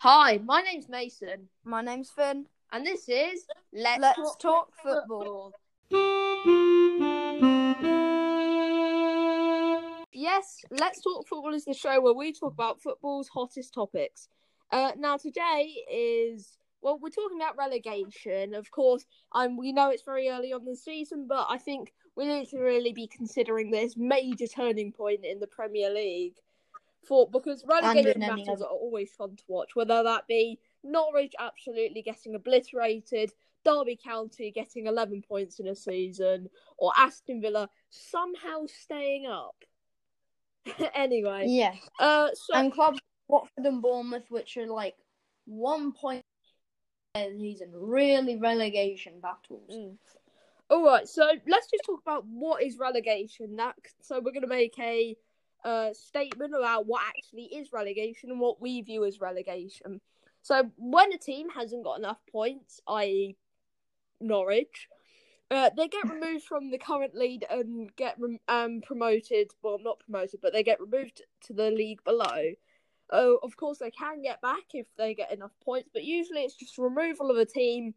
Hi, my name's Mason, My name's Finn. and this is Let's, Let's Talk, talk football. Yes, Let's Talk Football is the show where we talk about football's hottest topics. Uh, now, today is, well, we're talking about relegation. Of course, um, we know it's very early on the season, but I think we need to really be considering this major turning point in the Premier League. For because relegation battles are always fun to watch, whether that be Norwich absolutely getting obliterated, Derby County getting 11 points in a season, or Aston Villa somehow staying up. anyway, Yeah. uh, so And clubs Watford and Bournemouth, which are like one point he's in really relegation battles. Mm. all right, so let's just talk about what is relegation. That so we're gonna make a uh, statement about what actually is relegation and what we view as relegation. So when a team hasn't got enough points, i.e., Norwich, uh, they get removed from the current lead and get rem- um promoted. Well, not promoted, but they get removed to the league below. Oh, of course they can get back if they get enough points, but usually it's just removal of a team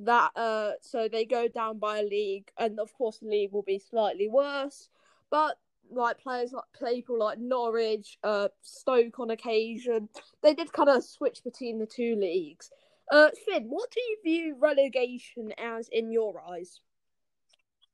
that uh so they go down by a league, and of course the league will be slightly worse. But like players like people like Norwich, uh, Stoke on occasion, they did kind of switch between the two leagues. Uh, Finn, what do you view relegation as in your eyes?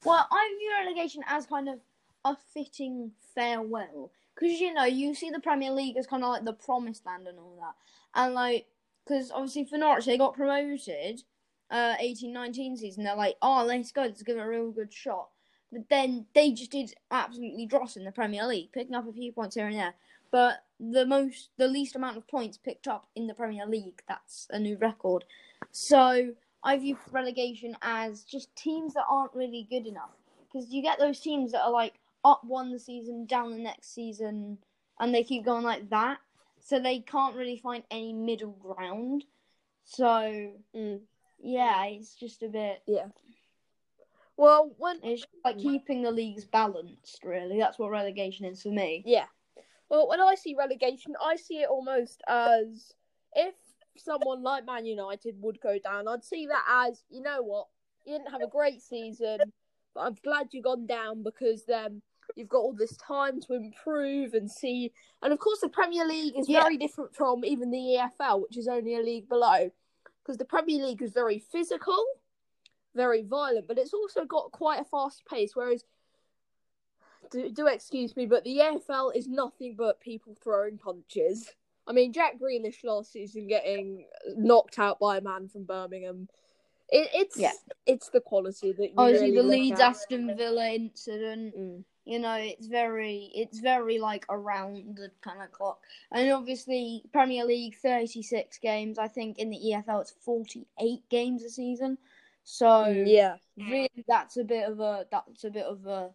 Well, I view relegation as kind of a fitting farewell. Because, you know, you see the Premier League as kind of like the promised land and all that. And, like, because obviously for Norwich, they got promoted uh 18 19 season. They're like, oh, let's go, let's give it a real good shot. But then they just did absolutely dross in the Premier League, picking up a few points here and there. But the most, the least amount of points picked up in the Premier League, that's a new record. So I view relegation as just teams that aren't really good enough. Because you get those teams that are like up one season, down the next season, and they keep going like that. So they can't really find any middle ground. So Mm. yeah, it's just a bit. Well, when It's like keeping the leagues balanced. Really, that's what relegation is for me. Yeah. Well, when I see relegation, I see it almost as if someone like Man United would go down. I'd see that as, you know what, you didn't have a great season, but I'm glad you've gone down because then you've got all this time to improve and see. And of course, the Premier League is Yeah. very different from even the EFL, which is only a league below, because the Premier League is very physical, very violent, but it's also got quite a fast pace. Whereas do, do excuse me, but the EFL is nothing but people throwing punches. I mean, Jack Grealish last season getting knocked out by a man from Birmingham. It, it's Yeah. it's the quality that you Obviously, really the Leeds at. Aston Villa incident. Mm. You know, it's very, it's very like around the kind of clock. And obviously, Premier League thirty six games. I think in the EFL it's forty eight games a season. So Yeah, really, that's a bit of a that's a bit of a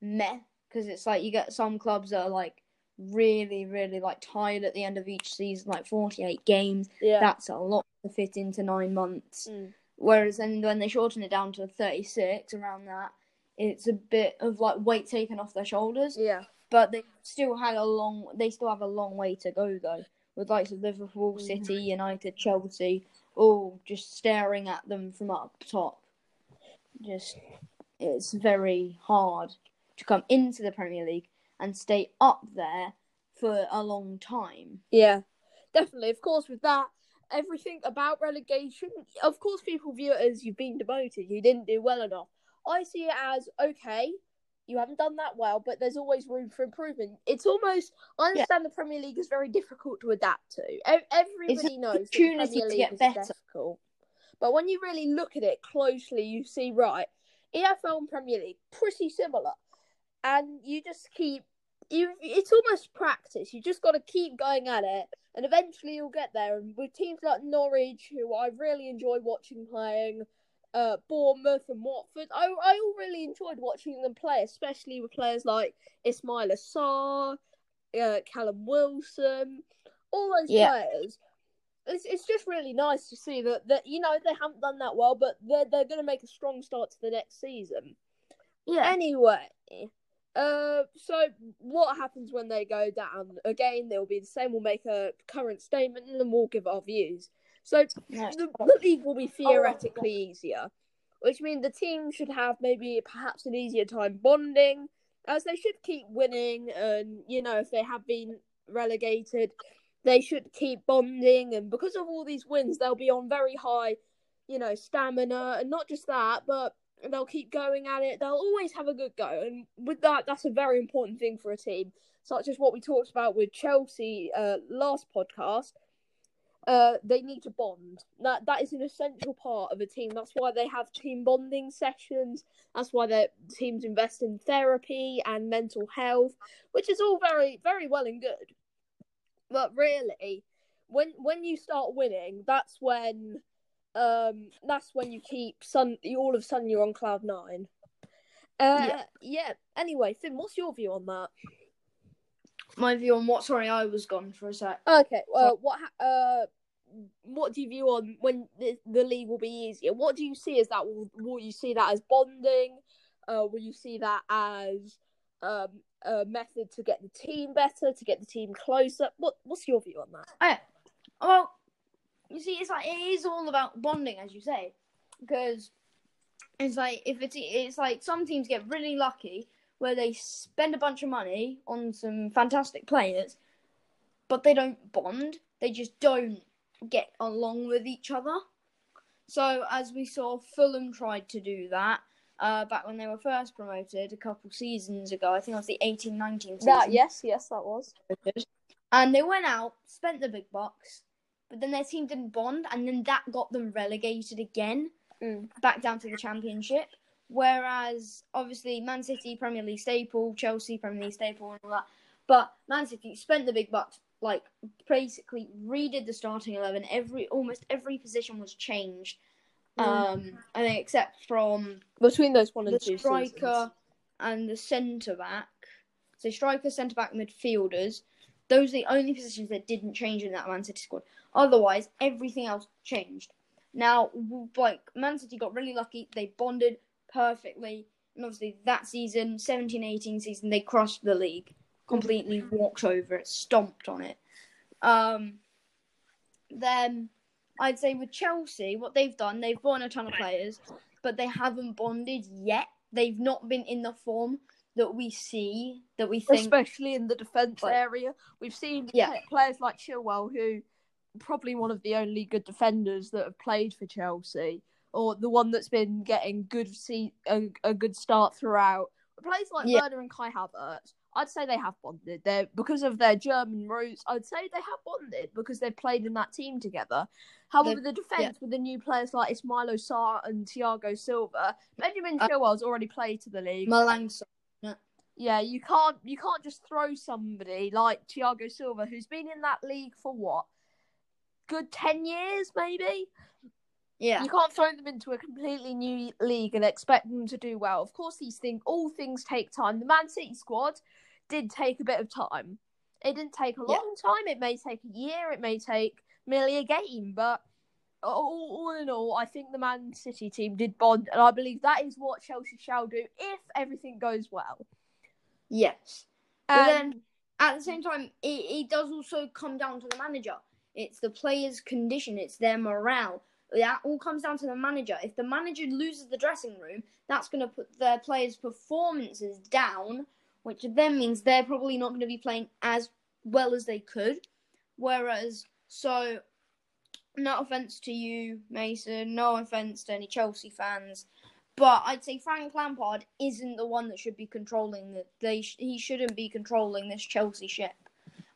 meh because it's like you get some clubs that are like really, really like tired at the end of each season, like forty eight games. yeah. That's a lot to fit into nine months. Mm. Whereas then when they shorten it down to 36, around that, it's a bit of like weight taken off their shoulders. yeah. But they still had a long, they still have a long way to go though. With likes of Liverpool, Mm. City, United, Chelsea, all just staring at them from up top. Just, it's very hard to come into the Premier League and stay up there for a long time. Yeah, definitely. Of course, with that, everything about relegation, of course, people view it as you've been demoted, you didn't do well enough. I see it as okay, you haven't done that well, but there's always room for improvement. It's almost, I understand the Premier League is very difficult to adapt to. Everybody knows the opportunity to get is better. difficult. But when you really look at it closely, you see, right, EFL and Premier League, pretty similar. And you just keep you it's almost practice. You just got to keep going at it, and eventually you'll get there. And with teams like Norwich, who I really enjoy watching playing, uh, Bournemouth and Watford, I I all really enjoyed watching them play, especially with players like Ismaila Sarr, uh, Callum Wilson, all those Yeah. players. It's, it's just really nice to see that, that you know they haven't done that well, but they're they're going to make a strong start to the next season. Yeah. Anyway, Uh, so what happens when they go down? Again, they'll be the same. We'll make a current statement and then we'll give our views. So No. the, the league will be theoretically easier, which means the team should have maybe perhaps an easier time bonding, as they should keep winning. And you know, if they have been relegated, they should keep bonding. And because of all these wins, they'll be on very high, you know, stamina. And not just that, but they'll keep going at it. They'll always have a good go, and with that, that's a very important thing for a team, such as what we talked about with Chelsea uh, last podcast. Uh, they need to bond. That that is an essential part of a team. That's why they have team bonding sessions. That's why their teams invest in therapy and mental health, which is all very very well and good. But really, when when you start winning, that's when um that's when you keep sun all of a sudden you're on cloud nine. Uh, Yeah. yeah. Anyway, Finn, what's your view on that? My view on what? Sorry, I was gone for a sec. Okay. Well, what ha- uh, what do you view on when the, the league will be easier? What do you see as that? Will, will you see that as bonding? Uh, will you see that as um a method to get the team better, to get the team closer? What What's your view on that? Okay. Well, you see, it's like it is all about bonding, as you say, because it's like if it's it's like some teams get really lucky where they spend a bunch of money on some fantastic players, but they don't bond. They just don't get along with each other. So as we saw, Fulham tried to do that. Uh, back when they were first promoted a couple seasons ago, I think it was the 18-19 season That yes, yes, that was. and they went out, spent the big bucks, but then their team didn't bond, and then that got them relegated again, Mm. back down to the championship. Whereas obviously Man City Premier League staple, Chelsea Premier League staple, and all that, but Man City spent the big bucks, like basically redid the starting eleven. Every almost every position was changed. Mm. Um, I think except from Between those one and the two striker seasons. and the centre back. So striker, centre back, midfielders. Those are the only positions that didn't change in that Man City squad. Otherwise, everything else changed. Now, like Man City got really lucky; they bonded perfectly, and obviously that season, 17-18 season, they crushed the league, completely walked over it, stomped on it. Um, then I'd say with Chelsea, what they've done, they've bought in a ton of players, but they haven't bonded yet. They've not been in the form that we see, that we think. especially in the defence Like- area. We've seen Yeah. players like Chilwell, who probably one of the only good defenders that have played for Chelsea, or the one that's been getting good see a, a good start throughout. Players like Yeah. Werner and Kai Havertz, I'd say they have bonded. They're because of their German roots. I'd say they have bonded because they've played in that team together. However, the defence with the new players like Ismaila Sarr and Thiago Silva, Benjamin Uh, Chilwell's already played to the league. Malang Sarr. Yeah, you can't you can't just throw somebody like Thiago Silva who's been in that league for what? Good ten years, maybe? Yeah. You can't throw them into a completely new league and expect them to do well. Of course these things all things take time. The Man City squad did take a bit of time. It didn't take a Yeah. long time, it may take a year, it may take merely a game, but all, all in all, I think the Man City team did bond, and I believe that is what Chelsea shall do if everything goes well. Yes. But Um, then at the same time, it, it does also come down to the manager. It's the players' condition. It's their morale. That all comes down to the manager. If the manager loses the dressing room, that's going to put their players' performances down, which then means they're probably not going to be playing as well as they could. Whereas, so, no offense to you, Mason. No offense to any Chelsea fans. But I'd say Frank Lampard isn't the one that should be controlling the. They sh- he shouldn't be controlling this Chelsea ship.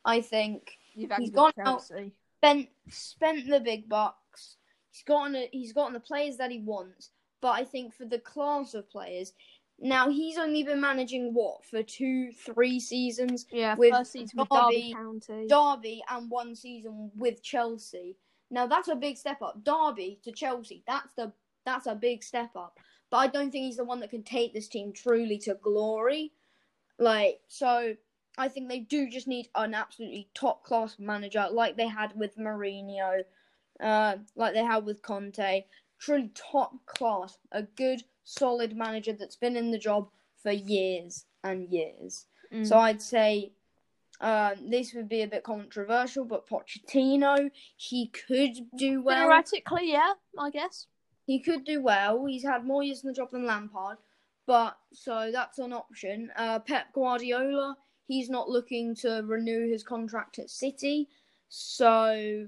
I think He's gone out. Chelsea. spent spent the big bucks. He's gotten a, he's gotten the players that he wants. But I think for the class of players, now he's only been managing what for two, three seasons, Yeah, with first season with Derby Derby, County. Derby, and one season with Chelsea. Now that's a big step up. Derby to Chelsea, that's the that's a big step up. But I don't think he's the one that can take this team truly to glory. Like so, I think they do just need an absolutely top class manager, like they had with Mourinho, uh, like they had with Conte. Truly top class, a good, solid manager that's been in the job for years. and years. Mm. So I'd say um, this would be a bit controversial, but Pochettino, he could do well. Theoretically, yeah, I guess. He could do well. He's had more years in the job than Lampard, but so that's an option. Uh, Pep Guardiola, he's not looking to renew his contract at City, so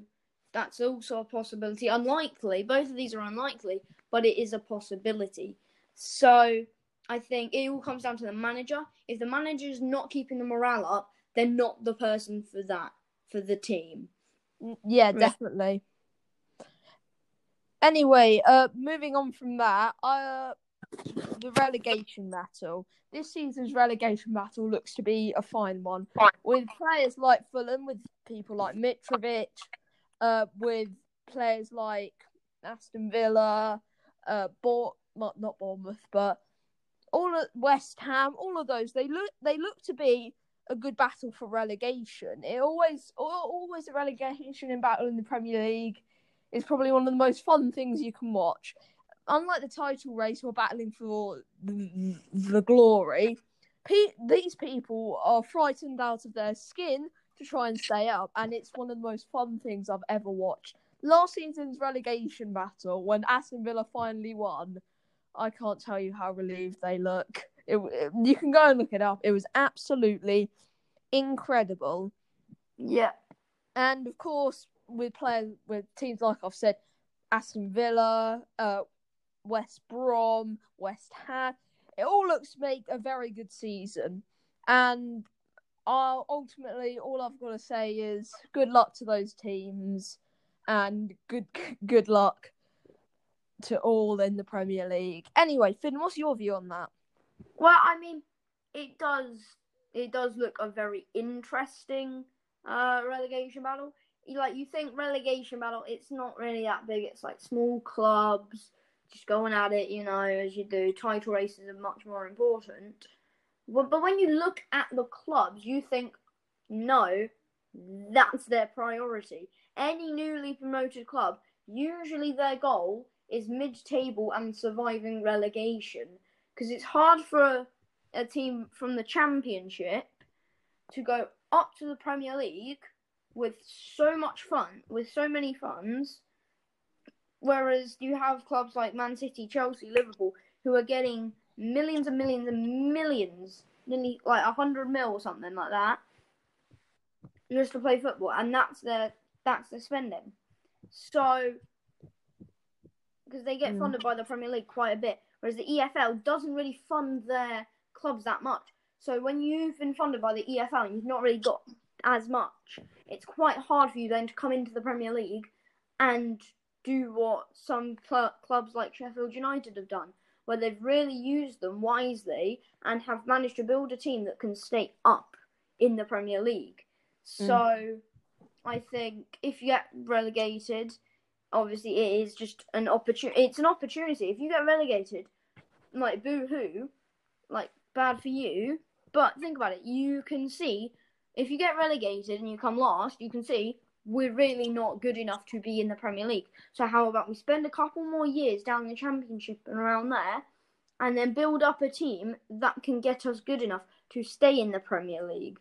that's also a possibility. Unlikely. Both of these are unlikely, but it is a possibility. So I think it all comes down to the manager. If the manager is not keeping the morale up, they're not the person for that for the team. Yeah, definitely. Anyway, uh, moving on from that, uh, the relegation battle. This season's relegation battle looks to be a fine one, with players like Fulham, with people like Mitrovic, uh, with players like Aston Villa, uh, not Bournemouth, but all of West Ham, all of those. They look they look to be a good battle for relegation. It always always a relegation in battle in the Premier League is probably one of the most fun things you can watch. Unlike the title race we're battling for the, the glory, pe- these people are frightened out of their skin to try and stay up, and it's one of the most fun things I've ever watched. Last season's relegation battle, when Aston Villa finally won, I can't tell you how relieved they look. It, it- you can go and look it up. It was absolutely incredible. Yeah. And of course, with players with teams like I've said, Aston Villa, uh, West Brom, West Ham, it all looks to make a very good season. And uh, ultimately, all I've got to say is good luck to those teams, and good good luck to all in the Premier League. Anyway, Finn, what's your view on that? Well, I mean, it does it does look a very interesting uh, relegation battle. You, like you think relegation battle, it's not really that big. It's like small clubs just going at it, you know, as you do. Title races are much more important. But, but when you look at the clubs, you think, no, that's their priority. Any newly promoted club, usually their goal is mid-table and surviving relegation because it's hard for a, a team from the championship to go up to the Premier League with so much fun, with so many funds. Whereas you have clubs like Man City, Chelsea, Liverpool, who are getting millions and millions and millions, nearly like a hundred mil or something like that, just to play football, and that's their that's their spending. So, because they get Mm. funded by the Premier League quite a bit, whereas the EFL doesn't really fund their clubs that much. So when you've been funded by the EFL and you've not really got as much, it's quite hard for you then to come into the Premier League and do what some cl- clubs like Sheffield United have done, where they've really used them wisely and have managed to build a team that can stay up in the Premier League. Mm. So I think if you get relegated, obviously it is just an opportunity. It's an opportunity. If you get relegated, like boo hoo, like bad for you. But think about it. You can see if you get relegated and you come last, you can see we're really not good enough to be in the Premier League. So how about we spend a couple more years down in the Championship and around there, and then build up a team that can get us good enough to stay in the Premier League.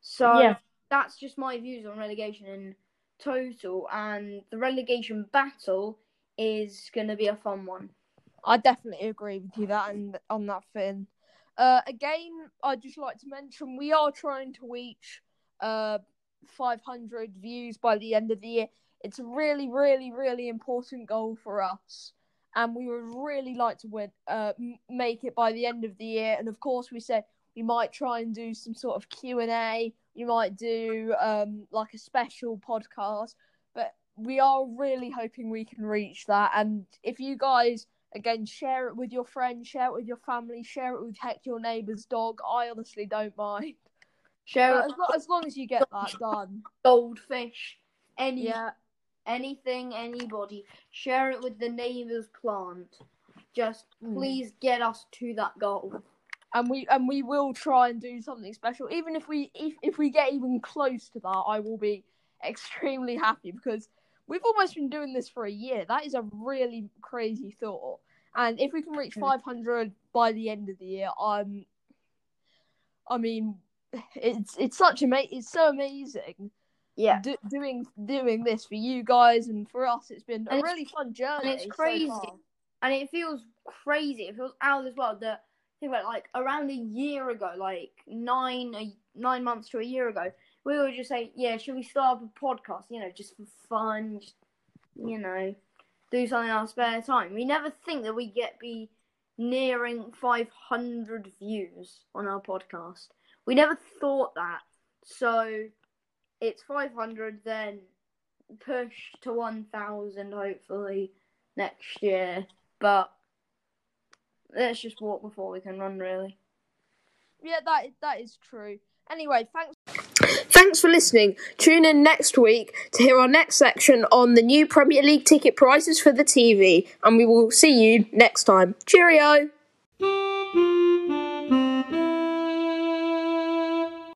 So Yeah. that's just my views on relegation in total, and the relegation battle is going to be a fun one. I definitely agree with you that and on that Finn. Uh, again, I'd just like to mention we are trying to reach uh 500 views by the end of the year. It's a really, really, really important goal for us, and we would really like to win, uh, make it by the end of the year. And of course, we said we might try and do some sort of Q and A. We might do um like a special podcast, but we are really hoping we can reach that. And if you guys again share it with your friends, share it with your family, share it with heck your neighbour's dog. I honestly don't mind. Share as, lo- as long as you get that done. goldfish, any Yeah. anything, anybody. Share it with the neighbor's plant. Just Mm. please get us to that goal. And we and we will try and do something special. Even if we if, if we get even close to that, I will be extremely happy because we've almost been doing this for a year. That is a really crazy thought. And if we can reach Mm. 500 by the end of the year, I'm I mean, it's it's such a ama- it's so amazing. Yeah. Do- doing doing this for you guys and for us, it's been a it's- really fun journey. it's crazy. far. and it feels crazy. It feels out as well. That think about it, like around a year ago, like nine a, nine months to a year ago, we were just saying, yeah, should we start up a podcast? You know, just for fun, just you know, do something in our spare time. We never think that we get be nearing five hundred views on our podcast. We never thought that. So it's five hundred, then push to one thousand, hopefully next year. But let's just walk before we can run, really. Yeah, that that is true. Anyway, thanks. Thanks for listening. Tune in next week to hear our next section on the new Premier League ticket prices for the TV, and we will see you next time. Cheerio.